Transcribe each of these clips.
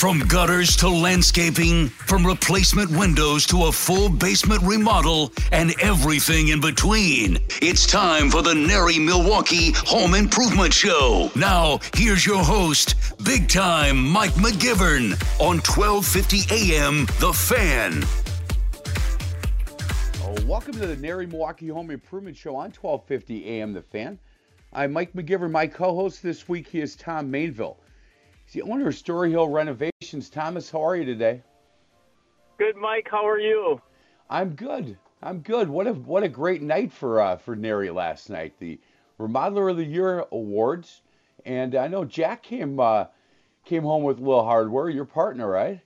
From gutters to landscaping, from replacement windows to a full basement remodel, and everything in between. It's time for the NARI Milwaukee Home Improvement Show. Now, here's your host, big time Mike McGivern on 1250 AM The Fan. Oh, welcome to the NARI Milwaukee Home Improvement Show on 1250 AM The Fan. I'm Mike McGivern. My co-host this week is Tom Mainville. He's the owner of Story Hill Renovations. Thomas, how are you today? Good, Mike. How are you? I'm good. I'm good. What a what a great night for uh, for NARI last night. The Remodeler of the Year awards, and I know Jack came uh, came home with a little hardware. Your partner, right?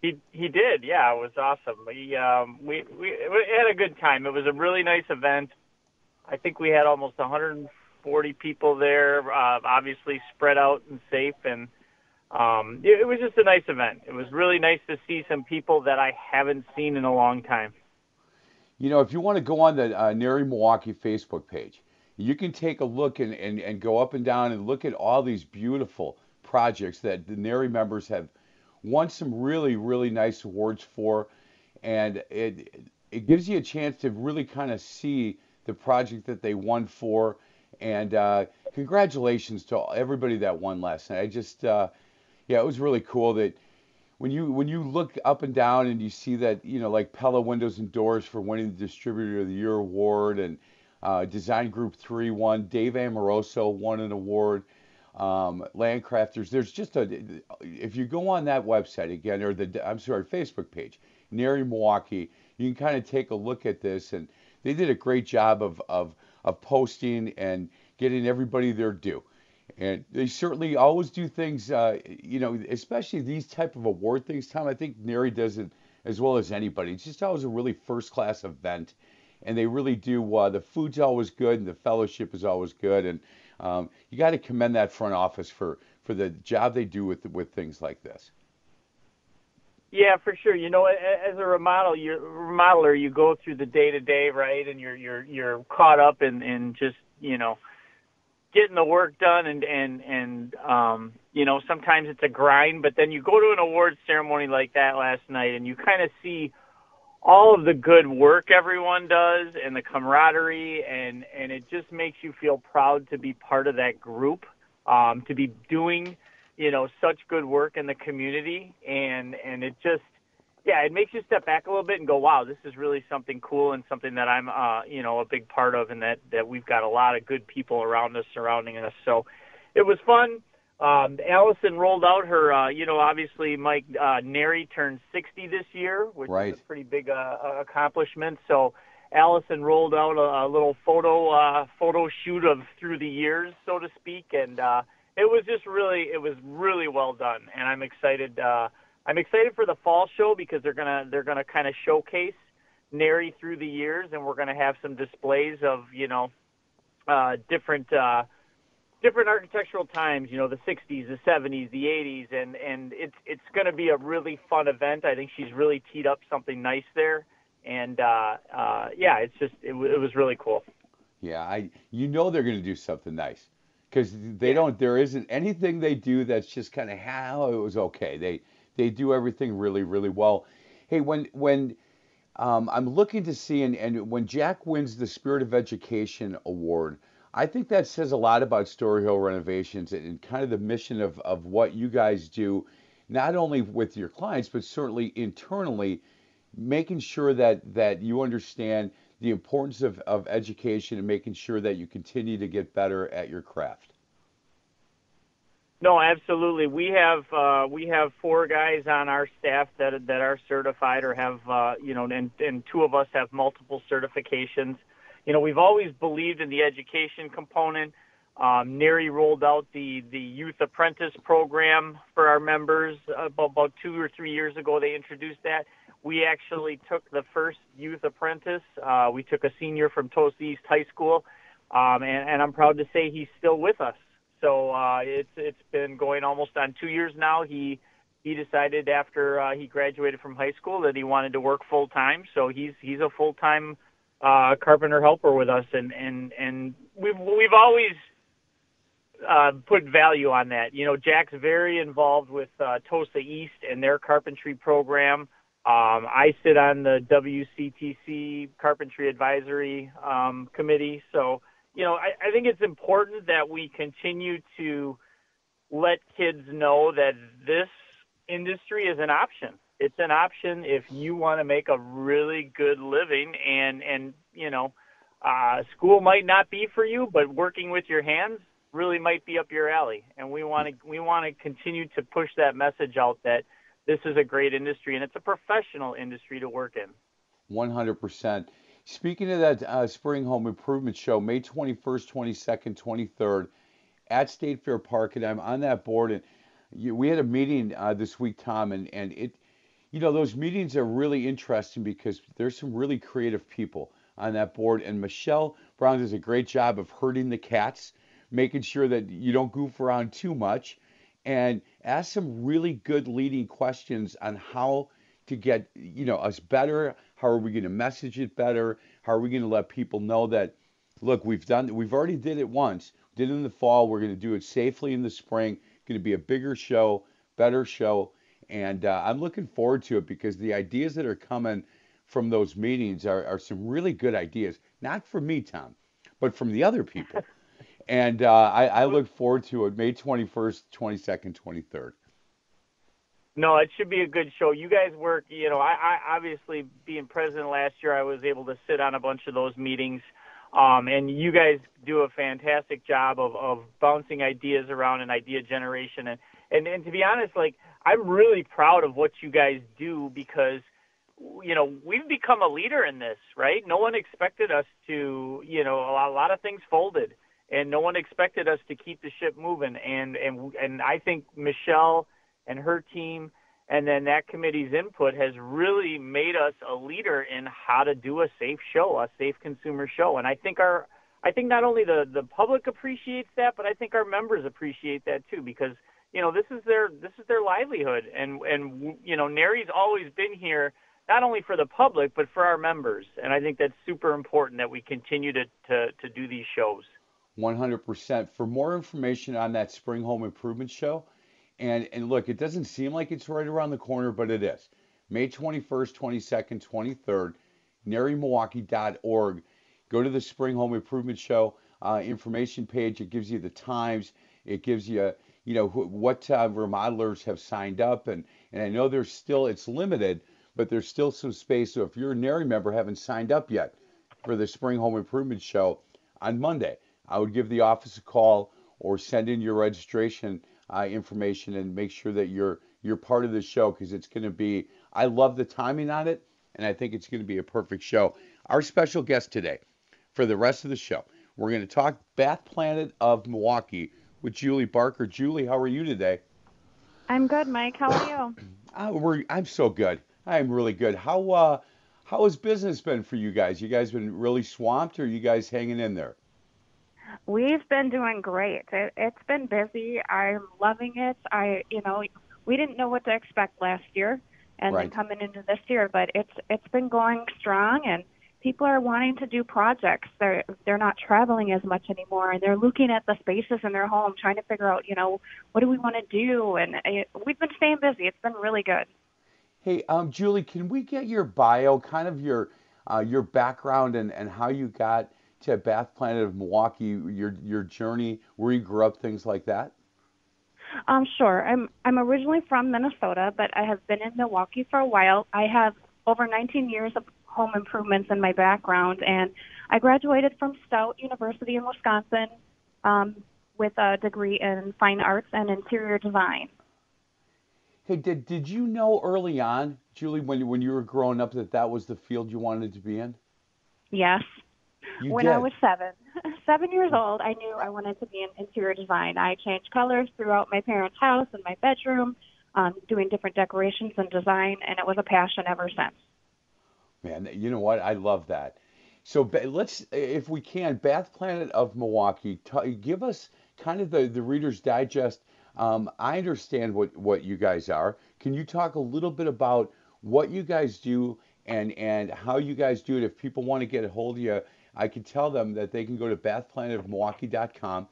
He he did. Yeah, it was awesome. We um we we, we had a good time. It was a really nice event. I think we had almost 100 40 people there, uh, obviously spread out and safe. And um, it, it was just a nice event. It was really nice to see some people that I haven't seen in a long time. You know, if you want to go on the uh, NARI Milwaukee Facebook page, you can take a look and, and, and go up and down and look at all these beautiful projects that the NARI members have won some really, really nice awards for. And it, it gives you a chance to really kind of see the project that they won for and uh, congratulations to everybody that won last night. I just, uh, yeah, it was really cool that when you when you look up and down and you see that you know like Pella Windows and Doors for winning the Distributor of the Year award and uh, Design Group Three won, Dave Amoroso won an award. Um, Landcrafters, there's just a if you go on that website again or the I'm sorry Facebook page, NARI Milwaukee, you can kind of take a look at this and they did a great job of of of posting and getting everybody their due. And they certainly always do things, uh, you know, especially these type of award things. Tom, I think NARI does it as well as anybody. It's just always a really first class event, and they really do. Uh, the food's always good, and the fellowship is always good, and um, you got to commend that front office for for the job they do with with things like this. Yeah, for sure. You know, as a remodel, you remodeler, you go through the day to day, right, and you're you're you're caught up in in just you know getting the work done and and and um you know sometimes it's a grind but then you go to an awards ceremony like that last night and you kind of see all of the good work everyone does and the camaraderie and and it just makes you feel proud to be part of that group um to be doing you know such good work in the community and and it just yeah it makes you step back a little bit and go wow this is really something cool and something that i'm uh you know a big part of and that that we've got a lot of good people around us surrounding us. So it was fun. Um allison rolled out her uh you know obviously mike uh NARI turned 60 this year which right. is a pretty big uh, accomplishment. So allison rolled out a, a little photo uh photo shoot of through the years so to speak and uh it was just really it was really well done and i'm excited uh i'm excited for the fall show because they're gonna they're gonna kind of showcase NARI through the years and we're gonna have some displays of you know uh different uh different architectural times you know the 60s the 70s the 80s and and it's it's going to be a really fun event i think she's really teed up something nice there and uh uh yeah it's just it, w- it was really cool yeah i you know they're going to do something nice because they yeah. don't. There isn't anything they do that's just kind of how it was okay. They they do everything really really well. Hey, when when um, I'm looking to see and, and when Jack wins the Spirit of Education award, I think that says a lot about Story Hill Renovations and, and kind of the mission of of what you guys do, not only with your clients but certainly internally, making sure that that you understand the importance of, of education and making sure that you continue to get better at your craft. No, absolutely. We have uh, we have four guys on our staff that that are certified or have uh, you know, and and two of us have multiple certifications. You know, we've always believed in the education component. Um, NARI rolled out the, the Youth Apprentice program for our members about, about two or three years ago. They introduced that. We actually took the first Youth Apprentice. Uh, we took a senior from Tosa East High School, um, and, and I'm proud to say he's still with us. So uh, it's it's been going almost on two years now. He he decided after uh, he graduated from high school that he wanted to work full time. So he's he's a full time uh, carpenter helper with us, and and and we've we've always uh, put value on that. You know, Jack's very involved with uh, Tosa East and their carpentry program. Um, I sit on the WCTC Carpentry Advisory um, Committee. So, you know, I, I think it's important that we continue to let kids know that this industry is an option. It's an option if you want to make a really good living and, and, you know, uh, school might not be for you, but working with your hands really might be up your alley. And we want to we want to continue to push that message out that this is a great industry and it's a professional industry to work in. 100%. Speaking of that uh, Spring Home Improvement Show, May 21st, 22nd, 23rd at State Fair Park, and I'm on that board. And you, we had a meeting uh, this week, Tom, and, and it, you know, those meetings are really interesting because there's some really creative people on that board. And Michelle Brown does a great job of herding the cats making sure that you don't goof around too much, and ask some really good leading questions on how to get you know us better. How are we going to message it better? How are we going to let people know that look, we've done we've already did it once. Did it in the fall. We're going to do it safely in the spring. Going to be a bigger show, better show, and uh, I'm looking forward to it because the ideas that are coming from those meetings are, are some really good ideas. Not from me, Tom, but from the other people. And uh, I, I look forward to it May 21st, 22nd, 23rd. No, it should be a good show. You guys work, you know, I, I obviously being president last year, I was able to sit on a bunch of those meetings. Um, and you guys do a fantastic job of, of bouncing ideas around and idea generation. And, and, and to be honest, like, I'm really proud of what you guys do because, you know, we've become a leader in this, right? No one expected us to, you know, a lot, a lot of things folded and no one expected us to keep the ship moving. And and and I think Michelle and her team and then that committee's input has really made us a leader in how to do a safe show, a safe consumer show. And I think our I think not only the the public appreciates that, but I think our members appreciate that too because you know this is their this is their livelihood and and you know NARI's always been here not only for the public but for our members and I think that's super important that we continue to to, to do these shows. 100%. For more information on that spring home improvement show, and, and look, it doesn't seem like it's right around the corner, but it is. May 21st, 22nd, 23rd, narimilwaukee.org. Go to the spring home improvement show uh, information page. It gives you the times. It gives you, you know, wh- what uh, remodelers have signed up. And, and I know there's still, it's limited, but there's still some space. So if you're a NARI member, haven't signed up yet for the spring home improvement show on Monday, I would give the office a call or send in your registration uh, information and make sure that you're you're part of the show because it's going to be. I love the timing on it, and I think it's going to be a perfect show. Our special guest today, for the rest of the show, we're going to talk Bath Planet of Milwaukee with Julie Barker. Julie, how are you today? I'm good, Mike. How are you? uh, we're, I'm so good. I'm really good. How uh, how has business been for you guys? You guys been really swamped, or you guys hanging in there? We've been doing great. It, it's been busy. I'm loving it. I, you know, we didn't know what to expect last year, and Right. then coming into this year, but it's it's been going strong, and people are wanting to do projects. They're they're not traveling as much anymore, and they're looking at the spaces in their home, trying to figure out, you know, what do we want to do, and it, we've been staying busy. It's been really good. Hey, um, Julie, can we get your bio, kind of your uh, your background and, and how you got to Bath Planet of Milwaukee, your your journey, where you grew up, things like that? Um, sure. I'm I'm originally from Minnesota, but I have been in Milwaukee for a while. I have over 19 years of home improvements in my background, and I graduated from Stout University in Wisconsin um, with a degree in fine arts and interior design. Hey, did did you know early on, Julie, when when you were growing up, that that was the field you wanted to be in? Yes. You when did. I was seven, seven years old, I knew I wanted to be in interior design. I changed colors throughout my parents' house and my bedroom, um, doing different decorations and design, and it was a passion ever since. Man, you know what? I love that. So let's, if we can, Bath Planet of Milwaukee, t- give us kind of the, the Reader's Digest. Um, I understand what, what you guys are. Can you talk a little bit about what you guys do and, and how you guys do it? If people want to get a hold of you, I can tell them that they can go to bathplanetofmilwaukee.com.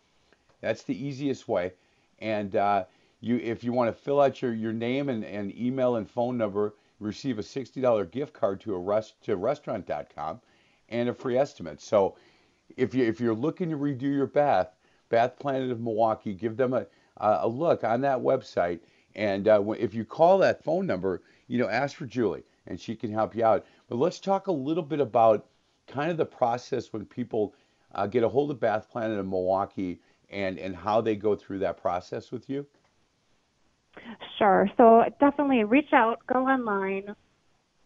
That's the easiest way. And uh, you, if you want to fill out your, your name and, and email and phone number, receive a $60 gift card to a rest to restaurant.com and a free estimate. So if you if you're looking to redo your bath, Bath Planet of Milwaukee, give them a a look on that website. And uh, if you call that phone number, you know, ask for Julie, and she can help you out. But let's talk a little bit about kind of the process when people uh, get a hold of Bath Planet of Milwaukee and and how they go through that process with you. Sure. So definitely reach out, go online.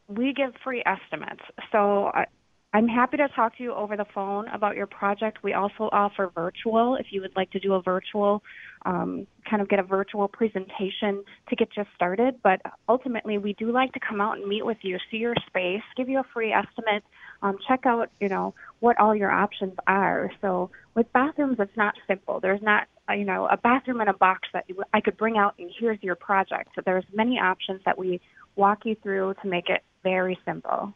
We give free estimates. So I, I'm happy to talk to you over the phone about your project. We also offer virtual if you would like to do a virtual, um, kind of get a virtual presentation to get you started. But ultimately, we do like to come out and meet with you, see your space, give you a free estimate, um, check out, you know, what all your options are. So with bathrooms, it's not simple. There's not, uh, you know, a bathroom in a box that I could bring out and here's your project. So there's many options that we walk you through to make it very simple.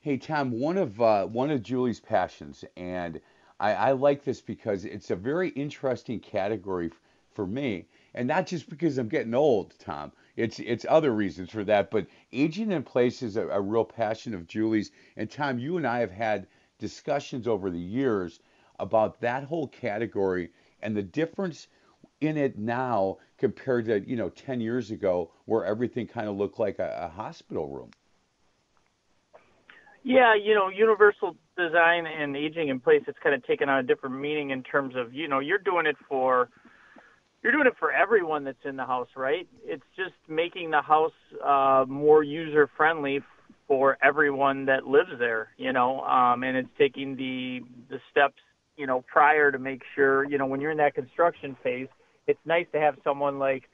Hey Tom, one of uh, one of Julie's passions, and I, I like this because it's a very interesting category for me, and not just because I'm getting old, Tom. It's it's other reasons for that, but aging in place is a, a real passion of Julie's. And Tom, you and I have had discussions over the years about that whole category and the difference in it now compared to you know 10 years ago, where everything kind of looked like a, a hospital room. Yeah, you know, universal design and aging in place, it's kind of taken on a different meaning in terms of, you know, you're doing it for you're doing it for everyone that's in the house, right? It's just making the house uh, more user friendly for everyone that lives there, you know, um, and it's taking the the steps, you know, prior to make sure, you know, when you're in that construction phase, it's nice to have someone like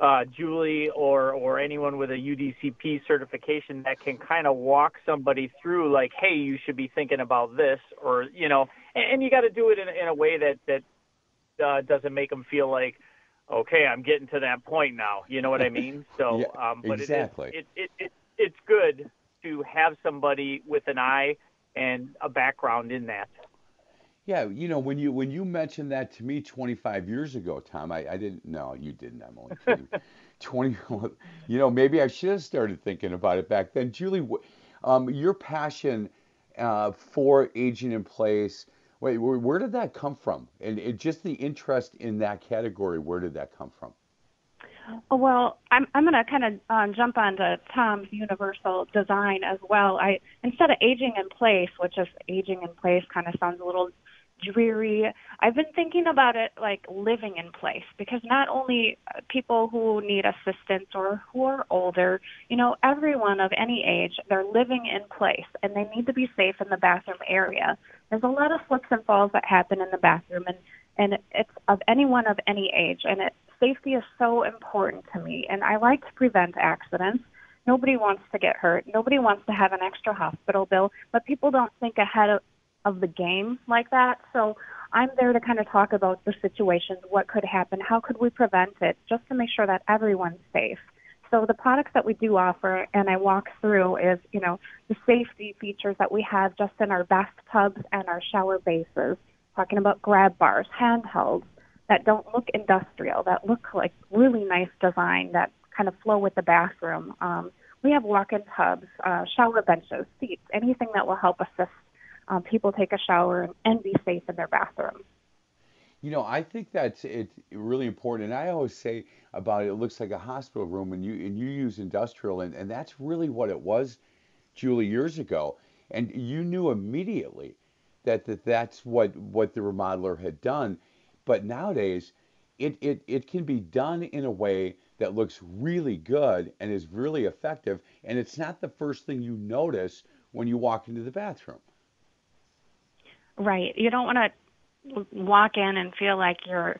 uh, Julie or or anyone with a UDCP certification that can kind of walk somebody through, like, hey, you should be thinking about this, or you know, and, and you got to do it in, in a way that that uh, doesn't make them feel like, okay, I'm getting to that point now. You know what I mean? So, Yeah, um, but exactly. it, is, it, it it it's good to have somebody with an eye and a background in that. Yeah, you know, when you when you mentioned that to me 25 years ago, Tom, I, I didn't. No, you didn't. I'm only kidding. 20. You know, maybe I should have started thinking about it back then. Julie, um, your passion uh, for aging in place. Wait, where, did that come from? And it, just the interest in that category. Where did that come from? Oh, Well, I'm I'm going to kind of um, jump onto Tom's universal design as well. I instead of aging in place, which is aging in place, kind of sounds a little dreary. I've been thinking about it like living in place because not only uh, people who need assistance or who are older, you know, everyone of any age, they're living in place and they need to be safe in the bathroom area. There's a lot of slips and falls that happen in the bathroom and and it's of anyone of any age and it safety is so important to me and I like to prevent accidents. Nobody wants to get hurt. Nobody wants to have an extra hospital bill, but people don't think ahead of, of the game like that. So I'm there to kind of talk about the situations, what could happen, how could we prevent it, just to make sure that everyone's safe. So the products that we do offer and I walk through is, you know, the safety features that we have just in our bathtubs and our shower bases, talking about grab bars, handhelds that don't look industrial, that look like really nice design that kind of flow with the bathroom. Um, we have walk-in tubs, uh, shower benches, seats, anything that will help assist um, people take a shower and, be safe in their bathroom. You know, I think that's it's really important, and I always say about it, it looks like a hospital room, and you and you use industrial, and, and that's really what it was, Julie, years ago, and you knew immediately that, that that's what what the remodeler had done, but nowadays, it, it it can be done in a way that looks really good and is really effective, and it's not the first thing you notice when you walk into the bathroom. Right. You don't want to walk in and feel like you're,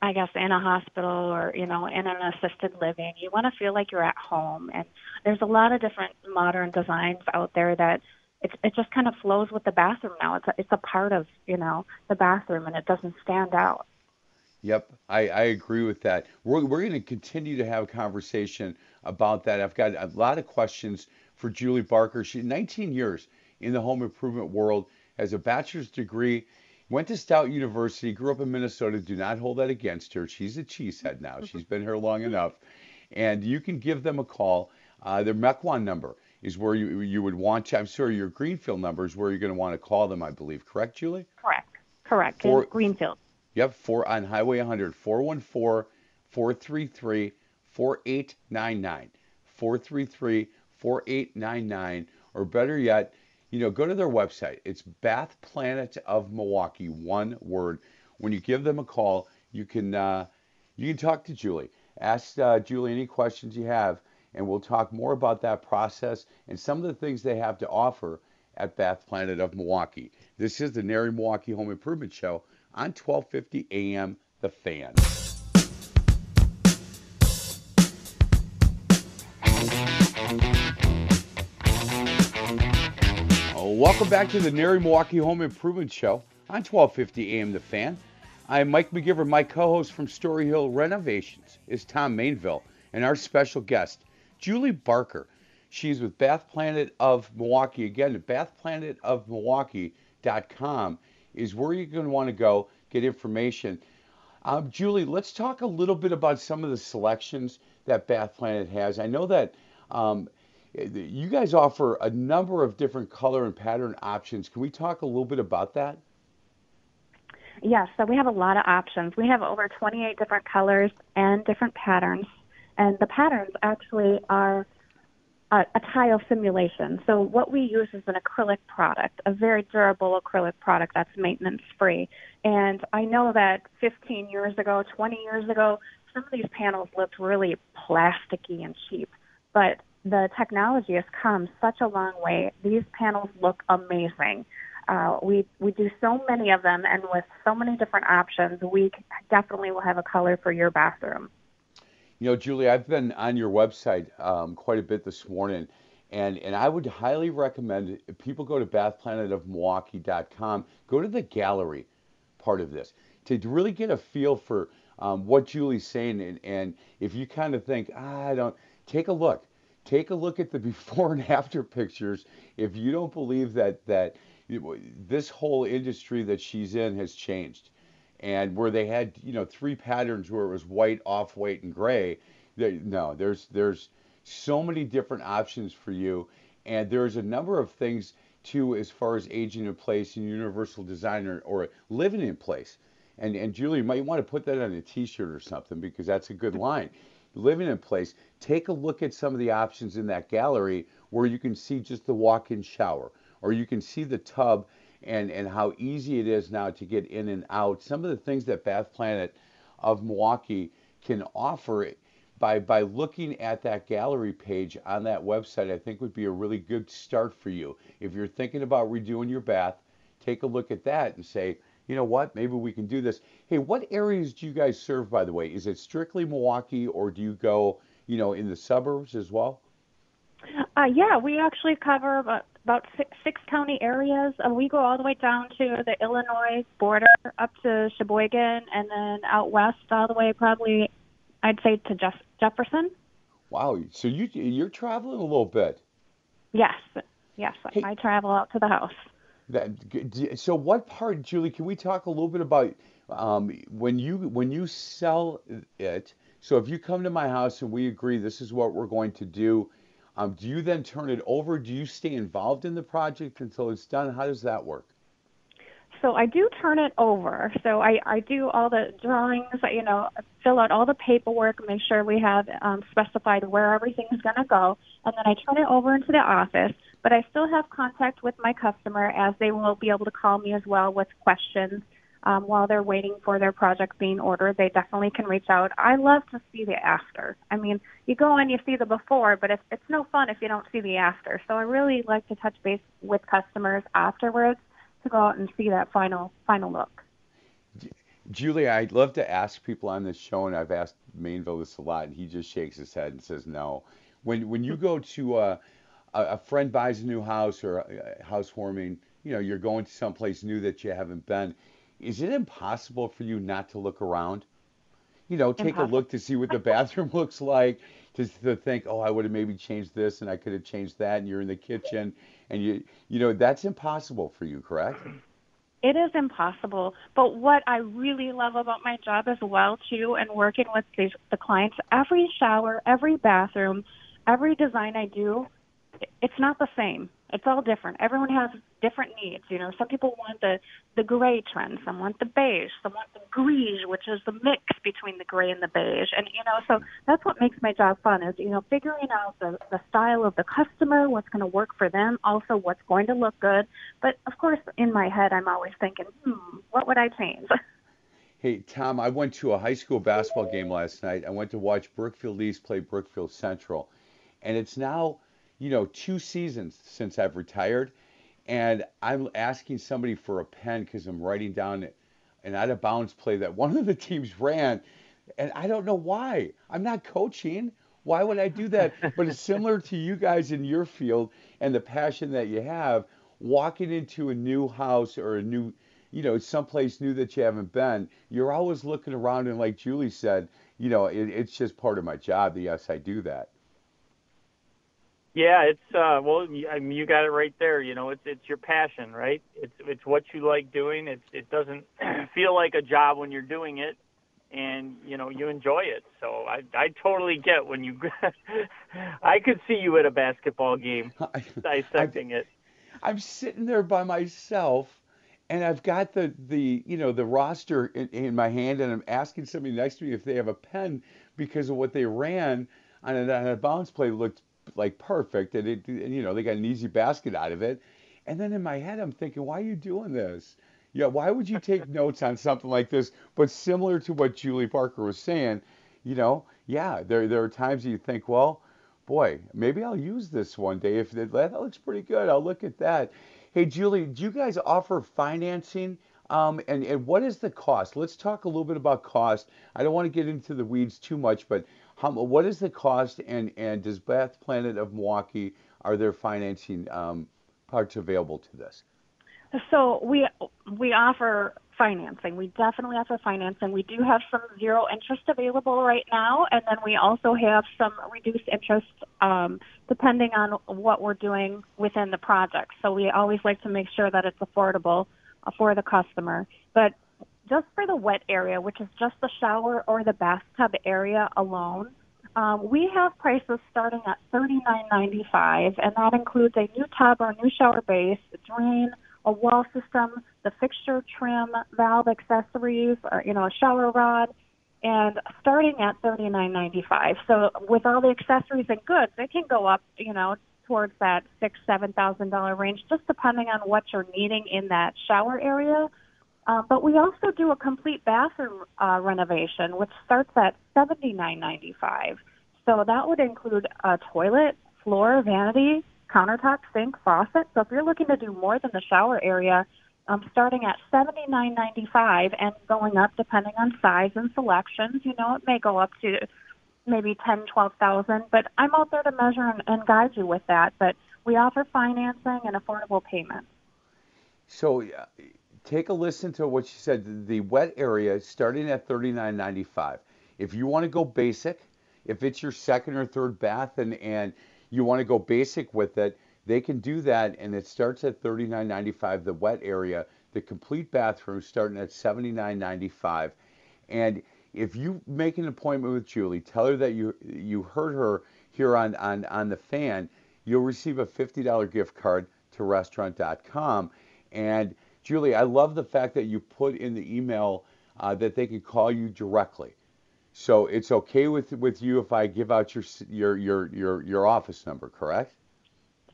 I guess, in a hospital or you know in an assisted living. You want to feel like you're at home. And there's a lot of different modern designs out there that it it just kind of flows with the bathroom now. It's a, it's a part of you know the bathroom, and it doesn't stand out. Yep, I, I agree with that. We're, we're going to continue to have a conversation about that. I've got a lot of questions for Julie Barker. She 19 years in the home improvement world, has a bachelor's degree, went to Stout University, grew up in Minnesota. Do not hold that against her. She's a cheesehead now. She's been here long enough. And you can give them a call. Uh, their Mequon number is where you you would want to. I'm sorry, your Greenfield number is where you're going to want to call them, I believe. Correct, Julie? Correct. Correct. For, Greenfield. Yep, four on Highway 100, 414 433 4899. 433 4899. Or better yet, you know, go to their website. It's Bath Planet of Milwaukee, one word. When you give them a call, you can uh, you can talk to Julie. Ask uh, Julie any questions you have, and we'll talk more about that process and some of the things they have to offer at Bath Planet of Milwaukee. This is the NARI Milwaukee Home Improvement Show on 1250 AM The Fan. Welcome back to the NARI Milwaukee Home Improvement Show on 1250 AM The Fan. I'm Mike McGivern. My co-host from Story Hill Renovations is Tom Mainville, and our special guest, Julie Barker. She's with Bath Planet of Milwaukee. Again, bathplanetofmilwaukee.com is where you're going to want to go get information. Um, Julie, let's talk a little bit about some of the selections that Bath Planet has. I know that um, you guys offer a number of different color and pattern options. Can we talk a little bit about that? Yes, so we have a lot of options. We have over 28 different colors and different patterns. And the patterns actually are a, a tile simulation. So what we use is an acrylic product, a very durable acrylic product that's maintenance free. And I know that 15 years ago, 20 years ago, some of these panels looked really plasticky and cheap, but the technology has come such a long way. These panels look amazing. Uh, we we do so many of them, and with so many different options, we definitely will have a color for your bathroom. You know, Julie, I've been on your website um, quite a bit this morning, and, and I would highly recommend people go to bathplanetofmilwaukee.com, go to the gallery part of this to really get a feel for um, what Julie's saying. And, and if you kind of think, ah, I don't, take a look. Take a look at the before and after pictures. If you don't believe that, that this whole industry that she's in has changed and where they had you know three patterns where it was white, off white, and gray. They, no, there's there's so many different options for you, and there's a number of things too as far as aging in place and universal designer or living in place. And and Julie, you might want to put that on a T-shirt or something because that's a good line. Living in place. Take a look at some of the options in that gallery where you can see just the walk-in shower, or you can see the tub and, and how easy it is now to get in and out. Some of the things that Bath Planet of Milwaukee can offer by, by looking at that gallery page on that website, I think would be a really good start for you. If you're thinking about redoing your bath, take a look at that and say, you know what, maybe we can do this. Hey, what areas do you guys serve, by the way? Is it strictly Milwaukee or do you go, you know, in the suburbs as well? Uh, yeah, we actually cover about, about six, six county areas. Uh, we go all the way down to the Illinois border, up to Sheboygan, and then out west all the way probably, I'd say to Jeff- Jefferson. Wow, so you you're traveling a little bit. Yes, yes, hey, I travel out to the house. That, so what part, Julie? Can we talk a little bit about um, when you when you sell it? So if you come to my house and we agree this is what we're going to do, um, do you then turn it over? Do you stay involved in the project until it's done? How does that work? So I do turn it over. So I, I do all the drawings, you know, fill out all the paperwork, make sure we have um, specified where everything's going to go, and then I turn it over into the office. But I still have contact with my customer as they will be able to call me as well with questions um, while they're waiting for their project being ordered, they definitely can reach out. I love to see the after. I mean, you go and you see the before, but it's, it's no fun if you don't see the after. So I really like to touch base with customers afterwards to go out and see that final final look. Julie, I'd love to ask people on this show, and I've asked Mainville this a lot, and he just shakes his head and says no. When when you go to a, a friend buys a new house or a housewarming, you know, you're going to someplace new that you haven't been. Is it impossible for you not to look around? You know, take impossible. a look to see what the bathroom looks like, to, to think, oh, I would have maybe changed this and I could have changed that, and you're in the kitchen, and you, you know, that's impossible for you, correct? It is impossible. But what I really love about my job as well, too, and working with these, the clients, every shower, every bathroom, every design I do, it's not the same. It's all different. Everyone has different needs. You know, some people want the the gray trend, some want the beige, some want the gris, which is the mix between the gray and the beige. And you know, so that's what makes my job fun is you know figuring out the the style of the customer, what's going to work for them, also what's going to look good. But of course, in my head, I'm always thinking, hmm, what would I change? Hey, Tom, I went to a high school basketball game last night. I went to watch Brookfield East play Brookfield Central. And it's now you know, two seasons since I've retired, and I'm asking somebody for a pen because I'm writing down an out of bounds play that one of the teams ran, and I don't know why. I'm not coaching. Why would I do that? but it's similar to you guys in your field and the passion that you have walking into a new house or a new, you know, someplace new that you haven't been. You're always looking around, and like Julie said, you know, it, it's just part of my job. Yes, I do that. Yeah, it's uh well I mean you got it right there, you know, it's it's your passion, right? It's it's what you like doing. It's it doesn't feel like a job when you're doing it and you know, you enjoy it. So I I totally get when you I could see you at a basketball game dissecting I, it. I'm sitting there by myself and I've got the the you know the roster in, in my hand and I'm asking somebody next to me if they have a pen because of what they ran on a, on a bounce play looked like perfect, and it, and, you know, they got an easy basket out of it. And then in my head, I'm thinking, why are you doing this? Yeah, why would you take notes on something like this? But similar to what Julie Barker was saying, you know, yeah, there there are times you think, well, boy, maybe I'll use this one day. If that, that looks pretty good, I'll look at that. Hey, Julie, do you guys offer financing? Um, and, and what is the cost? Let's talk a little bit about cost. I don't want to get into the weeds too much, but how, what is the cost, and, and does Bath Planet of Milwaukee, are there financing um, parts available to this? So we we offer financing. We definitely offer financing. We do have some zero interest available right now, and then we also have some reduced interest um, depending on what we're doing within the project. So we always like to make sure that it's affordable for the customer. But just for the wet area, which is just the shower or the bathtub area alone, um, we have prices starting at $39.95, and that includes a new tub or new shower base, drain, a wall system, the fixture trim, valve accessories, or you know, a shower rod, and starting at $39.95. So with all the accessories and goods, it can go up, you know, towards that six, seven thousand dollar range, just depending on what you're needing in that shower area uh, but we also do a complete bathroom uh, renovation, which starts at seventy nine ninety five. So that would include a toilet, floor, vanity, countertop, sink, faucet. So if you're looking to do more than the shower area, um, starting at seventy nine ninety five and going up depending on size and selections, you know, it may go up to maybe ten, twelve thousand. But I'm out there to measure and, and guide you with that. But we offer financing and affordable payments. So take a listen to what she said. The wet area starting at $39.95. If you want to go basic, if it's your second or third bath and, and you want to go basic with it, they can do that and it starts at $39.95 the wet area. The complete bathroom starting at $79.95. And if you make an appointment with Julie, tell her that you you heard her here on, on, on the fan, you'll receive a $50 gift card to restaurant.com. And Julie, I love the fact that you put in the email uh, that they can call you directly. So it's okay with with you if I give out your your your your, your office number, correct?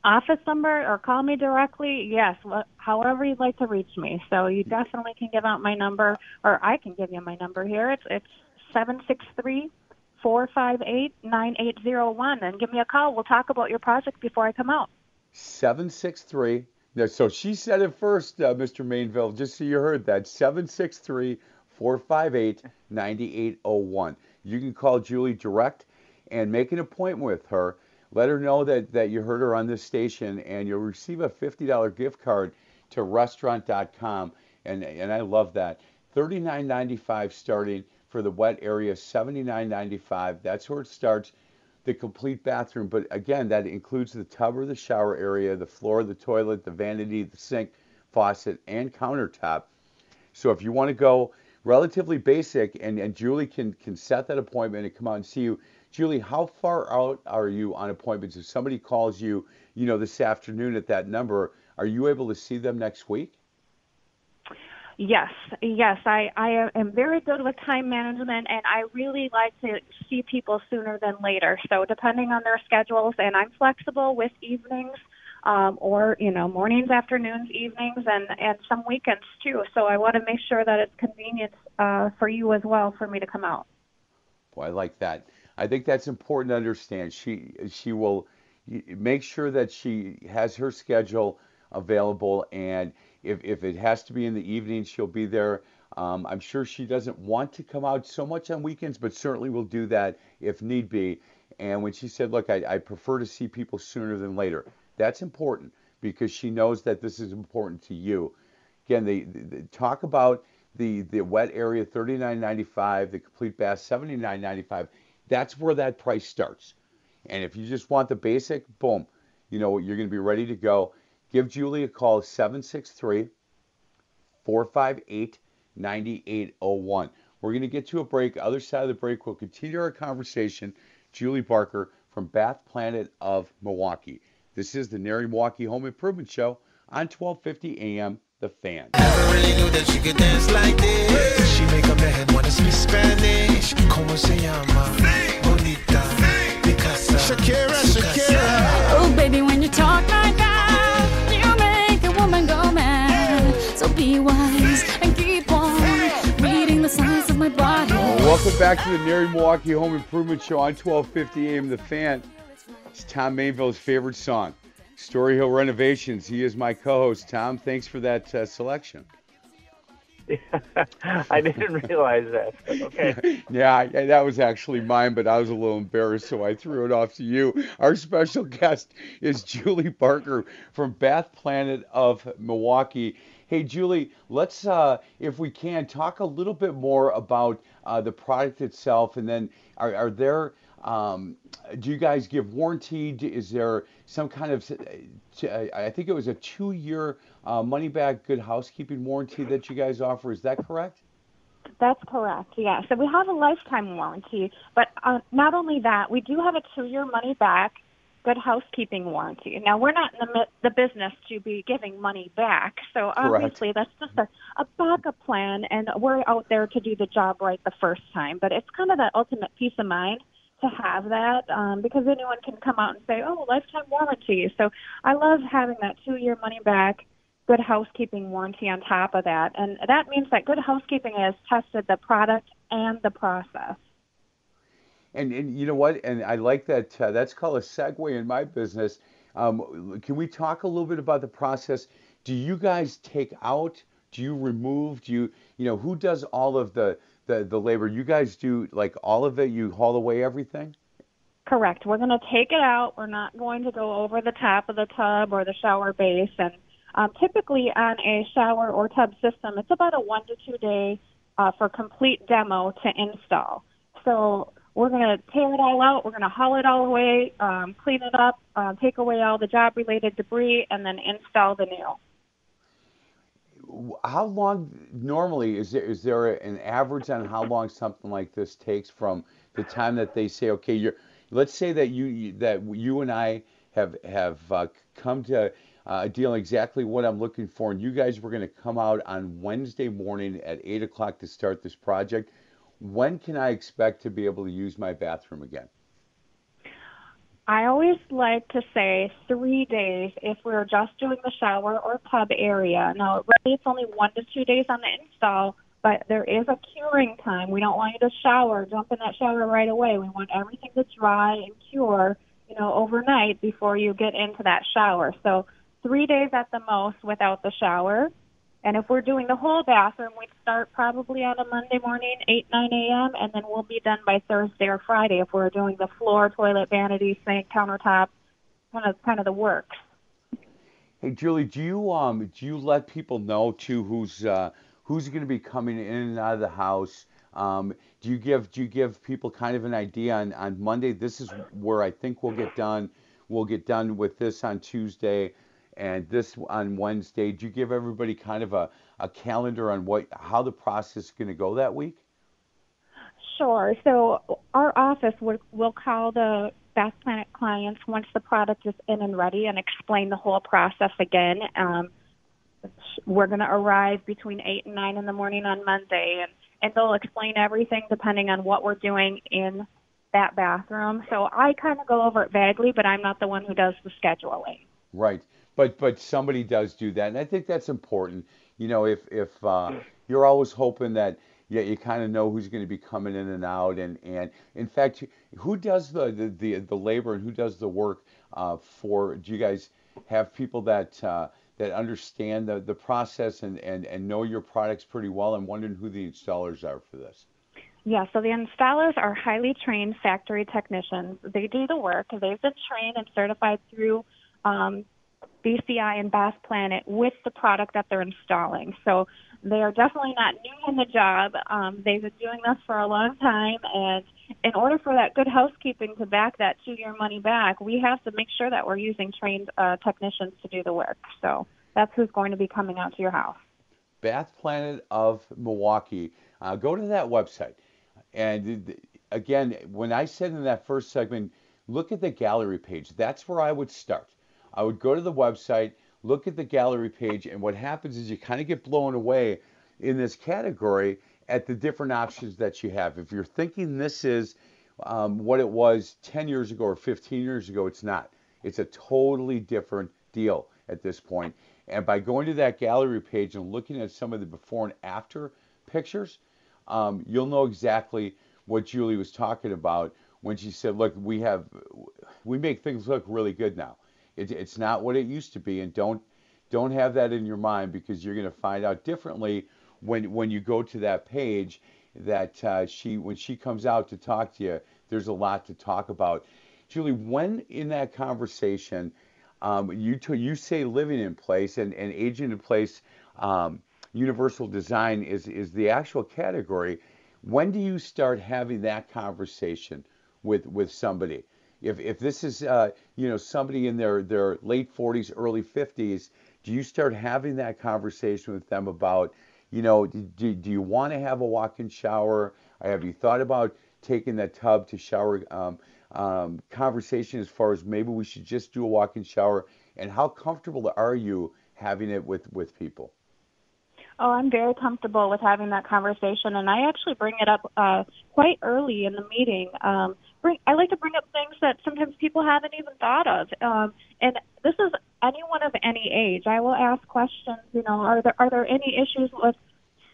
Office number or call me directly. Yes, however you'd like to reach me. So you definitely can give out my number, or I can give you my number here. It's it's seven six three four five eight nine eight zero one, and give me a call. We'll talk about your project before I come out. Seven six three so she said it first, uh, Mr. Mainville, just so you heard that. seven six three four five eight ninety eight zero one. You can call Julie direct and make an appointment with her. Let her know that, that you heard her on this station, and you'll receive a $50 gift card to restaurant.com. And, and I love that. $39.95 starting for the wet area, $79.95. That's where it starts the complete bathroom. But again, that includes the tub or the shower area, the floor, the toilet, the vanity, the sink, faucet, and countertop. So if you want to go relatively basic, and, and Julie can, can set that appointment and come out and see you. Julie, how far out are you on appointments? If somebody calls you, you know, this afternoon at that number, are you able to see them next week? Yes, yes, I, I am very good with time management and I really like to see people sooner than later. So depending on their schedules and I'm flexible with evenings um, or, you know, mornings, afternoons, evenings and, and some weekends too. So I want to make sure that it's convenient uh, for you as well for me to come out. Well, I like that. I think that's important to understand. She she will make sure that she has her schedule available and if, if it has to be in the evening, she'll be there. Um, I'm sure she doesn't want to come out so much on weekends, but certainly will do that if need be. And when she said, Look, I, I prefer to see people sooner than later, that's important because she knows that this is important to you. Again, they, they talk about the, the wet area 39.95, the complete bath 79.95. That's where that price starts. And if you just want the basic, boom, you know, you're going to be ready to go give Julie a call 763 458 9801. We're going to get to a break. Other side of the break, we'll continue our conversation. Julie Barker from Bath Planet of Milwaukee. This is the NARI Milwaukee Home Improvement Show on 1250 AM The Fan. Welcome back to the NARI Milwaukee Home Improvement Show on 1250 AM The Fan. It's Tom Mainville's favorite song, Story Hill Renovations. He is my co-host. Tom, thanks for that uh, selection. I didn't realize that. Okay. yeah, I- that was actually mine, but I was a little embarrassed, so I threw it off to you. Our special guest is Julie Barker from Bath Planet of Milwaukee. Hey, Julie, let's, uh, if we can, talk a little bit more about uh, the product itself, and then are, are there, um, do you guys give warranty? Is there some kind of, uh, I think it was a two-year uh, money-back good housekeeping warranty that you guys offer. Is that correct? That's correct. Yeah. So we have a lifetime warranty, but uh, not only that, we do have a two-year money-back good housekeeping warranty. Now we're not in the, the business to be giving money back, so obviously that's just a, a backup plan, and we're out there to do the job right the first time. But it's kind of that ultimate peace of mind to have that um, because anyone can come out and say, "Oh, lifetime warranty." So I love having that two-year money-back good housekeeping warranty on top of that. And that means that good housekeeping has tested the product and the process. And, and you know what? And I like that. Uh, that's called a segue in my business. Um, can we talk a little bit about the process? Do you guys take out? Do you remove? Do you, you know, who does all of the, the, the labor? You guys do like all of it? You haul away everything? Correct. We're going to take it out. We're not going to go over the top of the tub or the shower base. And um, typically on a shower or tub system, it's about a one to two day uh, for complete demo to install. So we're going to tear it all out. We're going to haul it all away, um, clean it up, uh, take away all the job related debris, and then install the new. How long normally is there? Is there an average on how long something like this takes from the time that they say, okay, you're, let's say that you that you and I have have uh, come to uh, a deal exactly what I'm looking for, and you guys were going to come out on Wednesday morning at eight o'clock to start this project. When can I expect to be able to use my bathroom again? I always like to say three days if we're just doing the shower or tub area. Now, really, it's only one to two days on the install, but there is a curing time. We don't want you to shower, jump in that shower right away. We want everything to dry and cure, you know, overnight before you get into that shower. So three days at the most without the shower. And if we're doing the whole bathroom, we'd start probably on a Monday morning, 8, 9 a.m., and then we'll be done by Thursday or Friday if we're doing the floor, toilet, vanity, sink, countertop, kind of, kind of the works. Hey, Julie, do you um do you let people know too who's uh, who's going to be coming in and out of the house? Um, do you give do you give people kind of an idea on on Monday? This is where I think we'll get done. We'll get done with this on Tuesday, and this on Wednesday. Do you give everybody kind of a, a calendar on what how the process is going to go that week? Sure. So our office will, will call the Bath Planet clients once the product is in and ready and explain the whole process again. Um, we're going to arrive between 8 and 9 in the morning on Monday, and, and they'll explain everything depending on what we're doing in that bathroom. So I kind of go over it vaguely, but I'm not the one who does the scheduling. Right. But but somebody does do that, and I think that's important. You know, if if uh, you're always hoping that yeah, you kind of know who's going to be coming in and out, and and in fact, who does the the the, the labor and who does the work uh, for? Do you guys have people that uh, that understand the the process and and and know your products pretty well? I'm wondering who the installers are for this. Yeah, so the installers are highly trained factory technicians. They do the work. They've been trained and certified through um, BCI and Bath Planet with the product that they're installing. So they are definitely not new in the job. Um, they've been doing this for a long time, and in order for that good housekeeping to back that two-year money back, we have to make sure that we're using trained uh, technicians to do the work. So that's who's going to be coming out to your house. Bath Planet of Milwaukee. Uh, go to that website. And again, when I said in that first segment, look at the gallery page. That's where I would start. I would go to the website, look at the gallery page, and what happens is you kind of get blown away in this category at the different options that you have. If you're thinking this is um, what it was 10 years ago or 15 years ago, it's not. It's a totally different deal at this point. And by going to that gallery page and looking at some of the before and after pictures, um, you'll know exactly what Julie was talking about when she said, "Look, we have, we make things look really good now. It, it's not what it used to be, and don't don't have that in your mind because you're going to find out differently when when you go to that page that uh, she when she comes out to talk to you. There's a lot to talk about. Julie, when in that conversation, um, you t- you say living in place and, and aging in place. Um, universal design is is the actual category. When do you start having that conversation with with somebody? If if this is uh, you know somebody in their their late 40s, early 50s, do you start having that conversation with them about you know do, do you want to have a walk-in shower? Or have you thought about taking that tub to shower? Um, um, conversation as far as maybe we should just do a walk-in shower, and how comfortable are you having it with with people? Oh, I'm very comfortable with having that conversation, and I actually bring it up uh, quite early in the meeting. Um, bring, I like to bring up things that sometimes people haven't even thought of, um, and this is anyone of any age. I will ask questions. You know, are there are there any issues with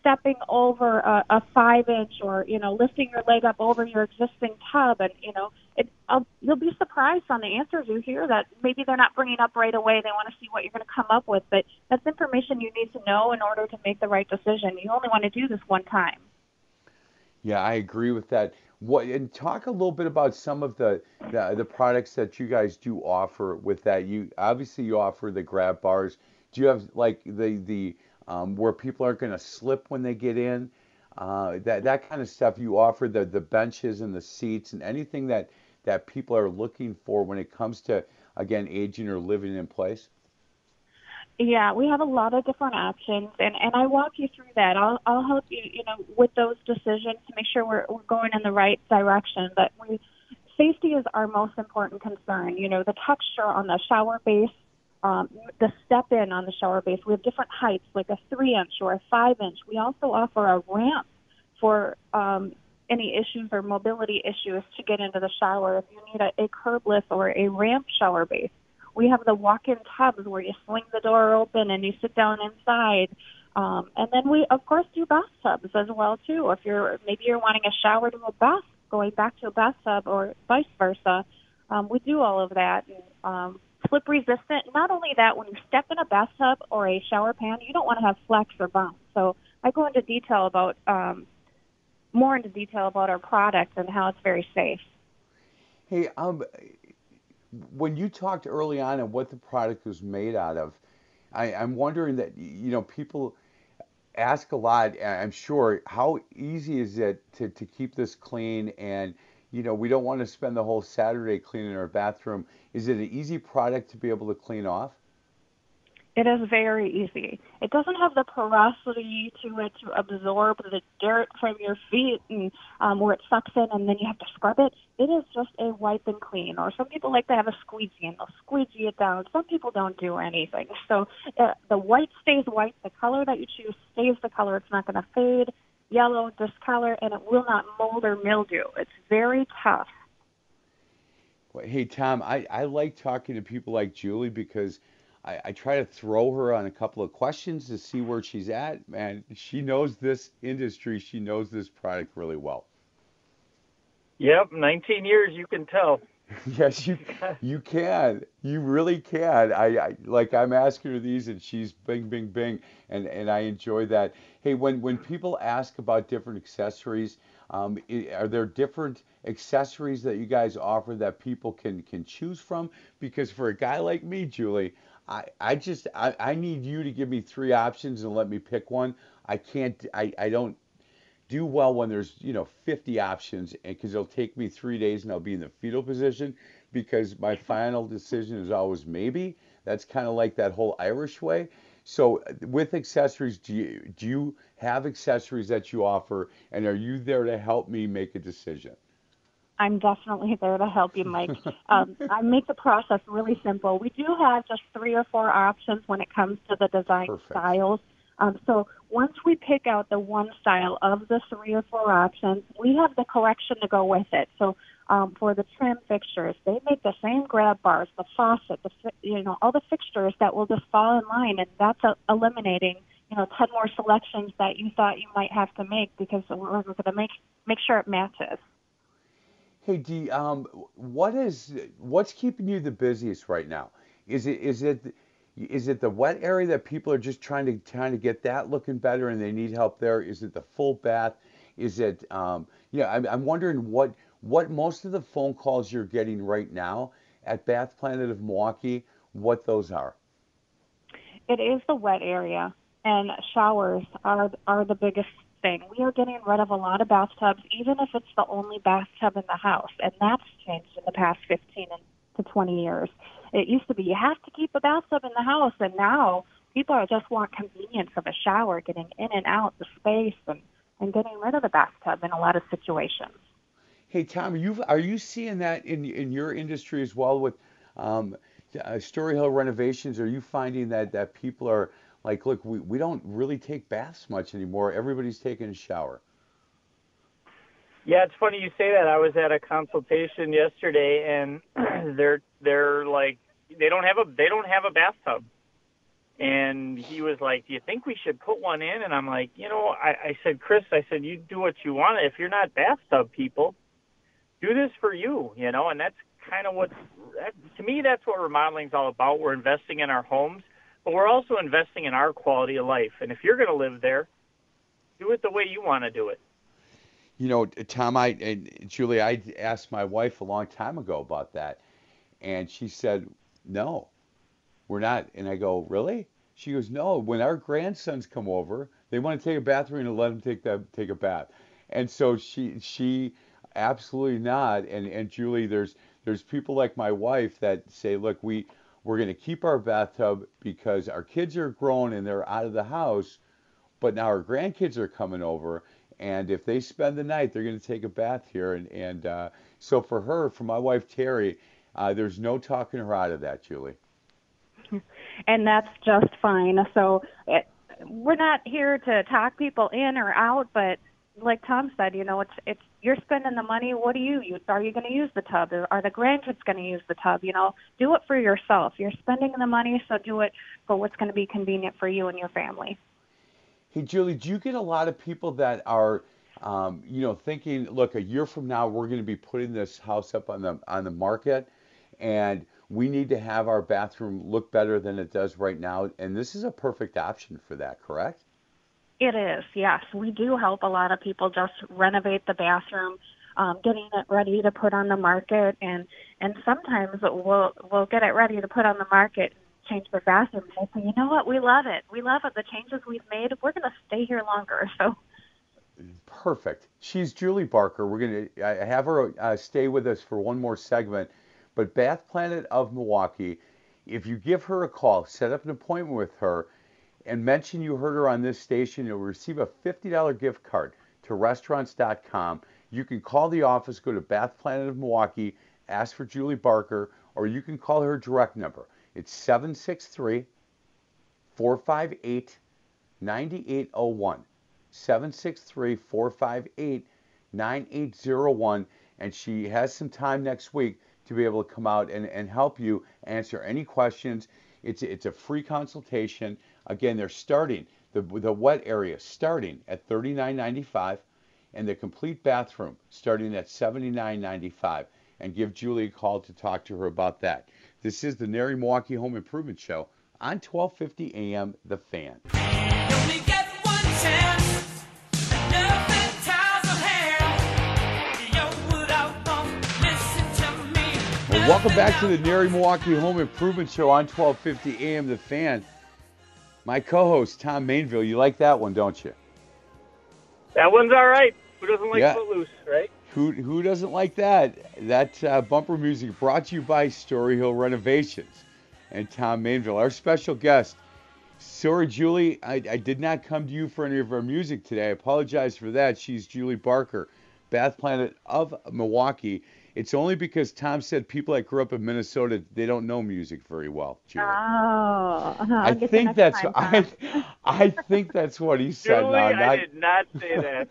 stepping over a, a five inch or you know lifting your leg up over your existing tub? And you know it I'll, you'll be surprised on the answers you hear that maybe they're not bringing up right away. They want to see what you're going to come up with. But that's information you need to know in order to make the right decision. You only want to do this one time yeah i agree with that what and talk a little bit about some of the, the the products that you guys do offer with that you obviously you offer the grab bars do you have like the the um, where people aren't going to slip when they get in. Uh, that that kind of stuff you offer the the benches and the seats and anything that that people are looking for when it comes to again aging or living in place. Yeah, we have a lot of different options, and and I walk you through that. I'll I'll help you, you know, with those decisions to make sure we're we're going in the right direction. But we safety is our most important concern. You know, the texture on the shower base um, the step in on the shower base. We have different heights, like a three inch or a five inch. We also offer a ramp for um, any issues or mobility issues to get into the shower. If you need a, a curbless or a ramp shower base, we have the walk-in tubs where you swing the door open and you sit down inside. Um, and then we, of course, do bathtubs as well too. If you're maybe you're wanting a shower to a bath, going back to a bathtub, or vice versa, um, we do all of that. Um, slip resistant. Not only that, when you step in a bathtub or a shower pan, you don't want to have flex or bumps. So I go into detail about um, more into detail about our product and how it's very safe. Hey, um, when you talked early on and what the product was made out of, I, I'm wondering that you know people ask a lot. I'm sure how easy is it to, to keep this clean and you know we don't want to spend the whole Saturday cleaning our bathroom. Is it an easy product to be able to clean off? It is very easy. It doesn't have the porosity to it to absorb the dirt from your feet and um, where it sucks in and then you have to scrub it. It is just a wipe and clean. Or some people like to have a squeegee and they'll squeegee it down. Some people don't do anything. So uh, the white stays white. The color that you choose stays the color. It's not going to fade, yellow, discolor, and it will not mold or mildew. It's very tough. Hey, Tom, I, I like talking to people like Julie because – I, I try to throw her on a couple of questions to see where she's at. Man, she knows this industry. She knows this product really well. Yep, 19 years, you can tell. yes, you you can. You really can. I, I like I'm asking her these, and she's bing, bing, bing, and and I enjoy that. Hey, when when people ask about different accessories, um, are there different accessories that you guys offer that people can can choose from? Because for a guy like me, Julie, I, I just I, I need you to give me three options and let me pick one. I can't I, I don't do well when there's you know 50 options and because it'll take me three days and I'll be in the fetal position because my final decision is always maybe. That's kind of like that whole Irish way. So with accessories, do you do you have accessories that you offer, and are you there to help me make a decision? I'm definitely there to help you, Mike. um, I make the process really simple. We do have just three or four options when it comes to the design Perfect. styles. Um, so once we pick out the one style of the three or four options, we have the collection to go with it. So um, for the trim fixtures, they make the same grab bars, the faucet, the you know all the fixtures that will just fall in line, and that's a, eliminating you know ten more selections that you thought you might have to make because we're, we're going to make make sure it matches. Hey, D, um, what is what's keeping you the busiest right now? Is it is it is it the wet area that people are just trying to trying to get that looking better and they need help there? Is it the full bath? Is it um, yeah? I'm, I'm wondering what what most of the phone calls you're getting right now at Bath Planet of Milwaukee, what those are. It is the wet area, and showers are are the biggest thing. We are getting rid of a lot of bathtubs, even if it's the only bathtub in the house, and that's changed in the past 15 to 20 years. It used to be you have to keep a bathtub in the house, and now people are just want convenience of a shower, getting in and out, the space, and and getting rid of the bathtub in a lot of situations. Hey Tom, are you are you seeing that in in your industry as well with um, uh, Story Hill renovations? Are you finding that that people are like, look, we, we don't really take baths much anymore. Everybody's taking a shower. Yeah, it's funny you say that. I was at a consultation yesterday, and they're they're like they don't have a they don't have a bathtub, and he was like, "Do you think we should put one in?" And I'm like, you know, I, I said, Chris, I said, you do what you want. If you're not bathtub people, do this for you, you know, and that's kind of what that, to me that's what remodeling is all about. We're investing in our homes but we're also investing in our quality of life. And if you're going to live there, do it the way you want to do it. You know, Tom, I and Julie, I asked my wife a long time ago about that, and she said, "No, we're not." And I go, "Really?" She goes, "No. When our grandsons come over, they want to take a bathroom and let them take that take a bath." And so she she absolutely not. And and Julie, there's there's people like my wife that say, "Look, we we're going to keep our bathtub because our kids are grown and they're out of the house, but now our grandkids are coming over. And if they spend the night, they're going to take a bath here. And, and uh, so for her, for my wife Terry, uh, there's no talking her out of that, Julie. And that's just fine. So it, we're not here to talk people in or out, but like Tom said, you know, it's it's you're spending the money. What do you use? Are you going to use the tub? Are the grandkids going to use the tub? You know, do it for yourself. You're spending the money, so do it for what's going to be convenient for you and your family. Hey, Julie, do you get a lot of people that are, um, you know, thinking, look, a year from now we're going to be putting this house up on the on the market, and we need to have our bathroom look better than it does right now, and this is a perfect option for that, correct? It is, yes. We do help a lot of people just renovate the bathroom, um, getting it ready to put on the market, and and sometimes we'll we'll get it ready to put on the market, change the bathroom, and they say, you know what, we love it, we love it. The changes we've made, we're going to stay here longer. So Perfect. She's Julie Barker. We're going to have her uh, stay with us for one more segment. But Bath Planet of Milwaukee, if you give her a call, set up an appointment with her, and mention you heard her on this station, you'll receive a $50 gift card to restaurants.com. You can call the office, go to Bath Planet of Milwaukee, ask for Julie Barker, or you can call her direct number. It's 763 458 9801. 763 458 9801. And she has some time next week to be able to come out and, and help you answer any questions. It's, it's a free consultation. Again, they're starting, the, the wet area starting at $39.95 and the complete bathroom starting at $79.95. And give Julie a call to talk to her about that. This is the NARI Milwaukee Home Improvement Show on 1250 AM The Fan. Well, welcome back to the NARI Milwaukee Home Improvement Show on 1250 AM The Fan. My co-host, Tom Mainville. You like that one, don't you? That one's all right. Who doesn't like Yeah. Footloose, right? Who, who doesn't like that? That uh, bumper music brought to you by Story Hill Renovations and Tom Mainville. Our special guest, sorry, Julie, I, I did not come to you for any of our music today. I apologize for that. She's Julie Barker, Bath Planet of Milwaukee. It's only because Tom said people that grew up in Minnesota, they don't know music very well, Julie. Oh, I'll I think that's time, I, I think that's what he said. Julie, now, I did not say that.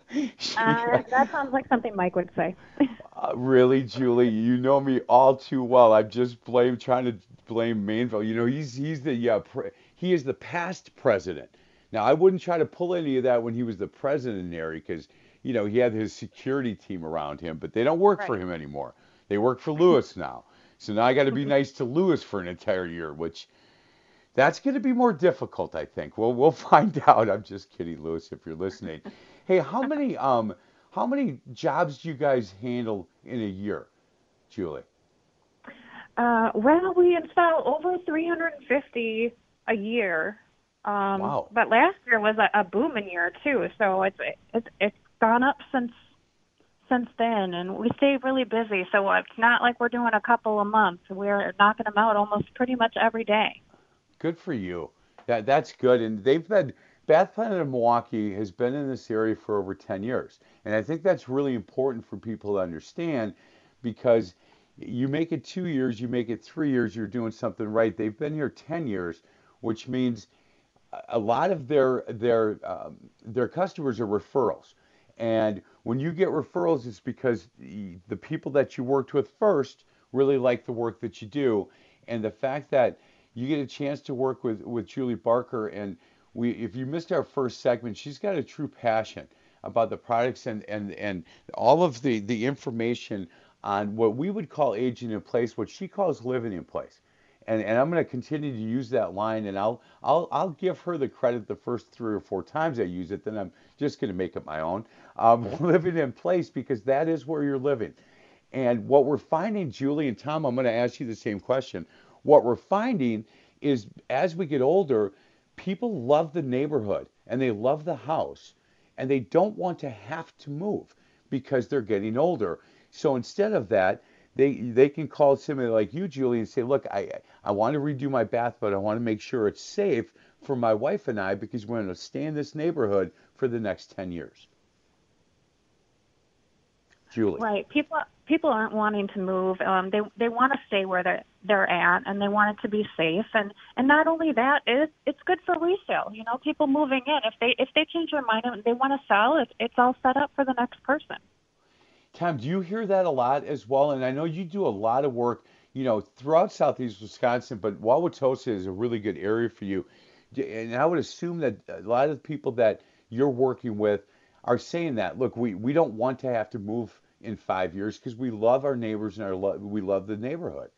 Uh, that sounds like something Mike would say. Uh, really, Julie, you know me all too well. I'm just blame trying to blame Mainville. You know, he's he's the yeah, pre, he is the past president. Now, I wouldn't try to pull any of that when he was the president, NARI, because you know he had his security team around him, but they don't work for him anymore. They work for Lewis now. So now I got to be nice to Lewis for an entire year, which that's going to be more difficult, I think. Well, we'll find out. I'm just kidding, Lewis, if you're listening. Hey, how many um how many jobs do you guys handle in a year, Julie? Uh, well, we install over 350 a year. Um, Wow. But last year was a, a booming year too, so it's it's it's gone up since since then, and we stay really busy. So it's not like we're doing a couple a month. We're knocking them out almost pretty much every day. Good for you. That that's good. And they've been Bath Planet of Milwaukee has been in this area for over 10 years. And I think that's really important for people to understand because you make it two years, you make it three years, you're doing something right. They've been here 10 years, which means a- lot of their their um, their customers are referrals. And when you get referrals, it's because the people that you worked with first really like the work that you do, and the fact that you get a chance to work with with Julie Barker, and we if you missed our first segment, she's got a true passion about the products and and and all of the the information on what we would call aging in place, what she calls living in place and and I'm going to continue to use that line, and I'll I'll I'll give her the credit the first three or four times I use it. Then I'm just going to make it my own. Um, living in place because that is where you're living, and what we're finding, Julie and Tom, I'm going to ask you the same question. What we're finding is as we get older, people love the neighborhood and they love the house, and they don't want to have to move because they're getting older. So instead of that, they they can call somebody like you, Julie, and say, look, I I want to redo my bath, but I want to make sure it's safe for my wife and I because we're going to stay in this neighborhood for the next 10 years. Julie. Right. People people aren't wanting to move. Um, they they want to stay where they're they're at, and they want it to be safe. And and not only that, it's it's good for resale. You know, people moving in if they if they change their mind and they want to sell, it's it's all set up for the next person. Tom, do you hear that a lot as well? And I know you do a lot of work, you know, throughout southeast Wisconsin, but Wauwatosa is a really good area for you. And I would assume that a lot of the people that you're working with are saying that, look, we, we don't want to have to move in five years because we love our neighbors and our lo- we love the neighborhood.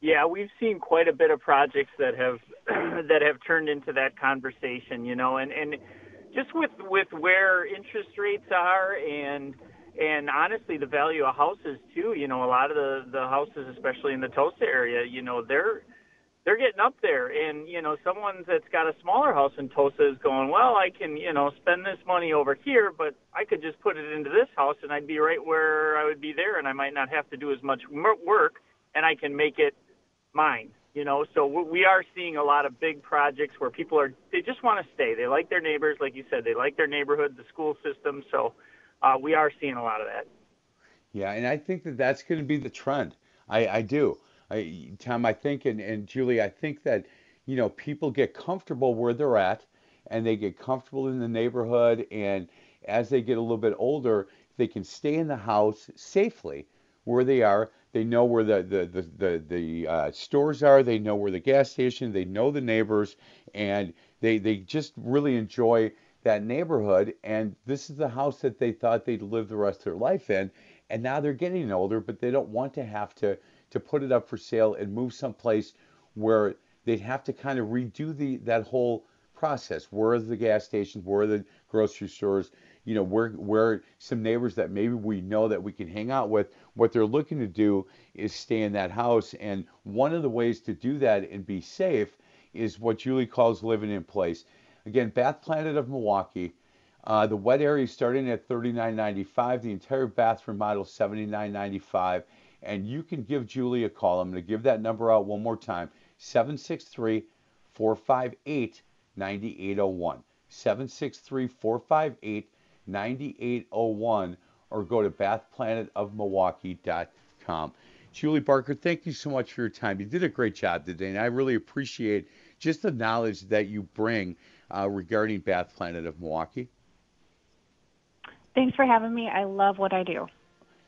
Yeah, we've seen quite a bit of projects that have that have turned into that conversation, you know, and and just with with where interest rates are and and honestly the value of houses too, you know, a lot of the the houses especially in the Tosa area, you know, they're they're getting up there. And you know someone that's got a smaller house in Tosa is going well I can you know spend this money over here but I could just put it into this house and I'd be right where I would be there and I might not have to do as much work and I can make it mine you know? So we are seeing a lot of big projects where people are they just want to stay. They like their neighbors like you said they like their neighborhood the school system. So uh, we are seeing a lot of that yeah and I think that that's going to be the trend I, I do I, Tom, I think, and, and Julie, I think that, you know, people get comfortable where they're at and they get comfortable in the neighborhood. And as they get a little bit older, they can stay in the house safely where they are. They know where the, the, the, the, the uh, stores are. They know where the gas station, they know the neighbors, and they, they just really enjoy that neighborhood. And this is the house that they thought they'd live the rest of their life in. And now they're getting older, but they don't want to have to to put it up for sale and move someplace where they'd have to kind of redo the that whole process. Where are the gas stations? Where are the grocery stores? You know, where where some neighbors that maybe we know that we can hang out with. What they're looking to do is stay in that house. And one of the ways to do that and be safe is what Julie calls living in place. Again, Bath Planet of Milwaukee. Uh, the wet area is starting at $39.95. The entire bathroom model is $79.95 and you can give Julie a call. I'm going to give that number out one more time 763 458 9801. 763 458 9801 or go to bathplanetofmilwaukee.com. Julie Barker, thank you so much for your time. You did a great job today, and I really appreciate just the knowledge that you bring Uh, regarding Bath Planet of Milwaukee. Thanks for having me. I love what I do.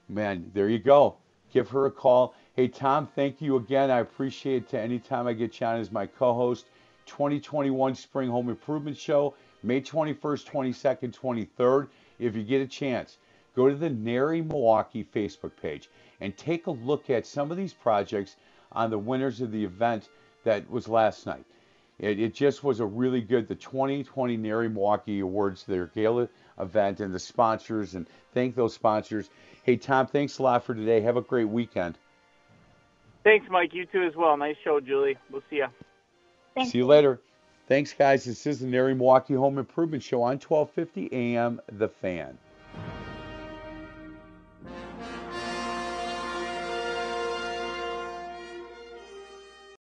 Man, there you go give her a call. Hey, Tom, thank you again. I appreciate it. Anytime I get you on as my co host, 2021 Spring Home Improvement Show, May 21st, 22nd, 23rd. If you get a chance, go to the NARI Milwaukee Facebook page and take a look at some of these projects on the winners of the event that was last night. It, it just was a really good, the 2020 NARI Milwaukee Awards, their gala event, and the sponsors, and thank those sponsors. Hey, Tom, thanks a lot for today. Have a great weekend. Thanks, Mike. You too as well. Nice show, Julie. We'll see you. See you later. Thanks, guys. This is the NARI Milwaukee Home Improvement Show on 1250 AM The Fan.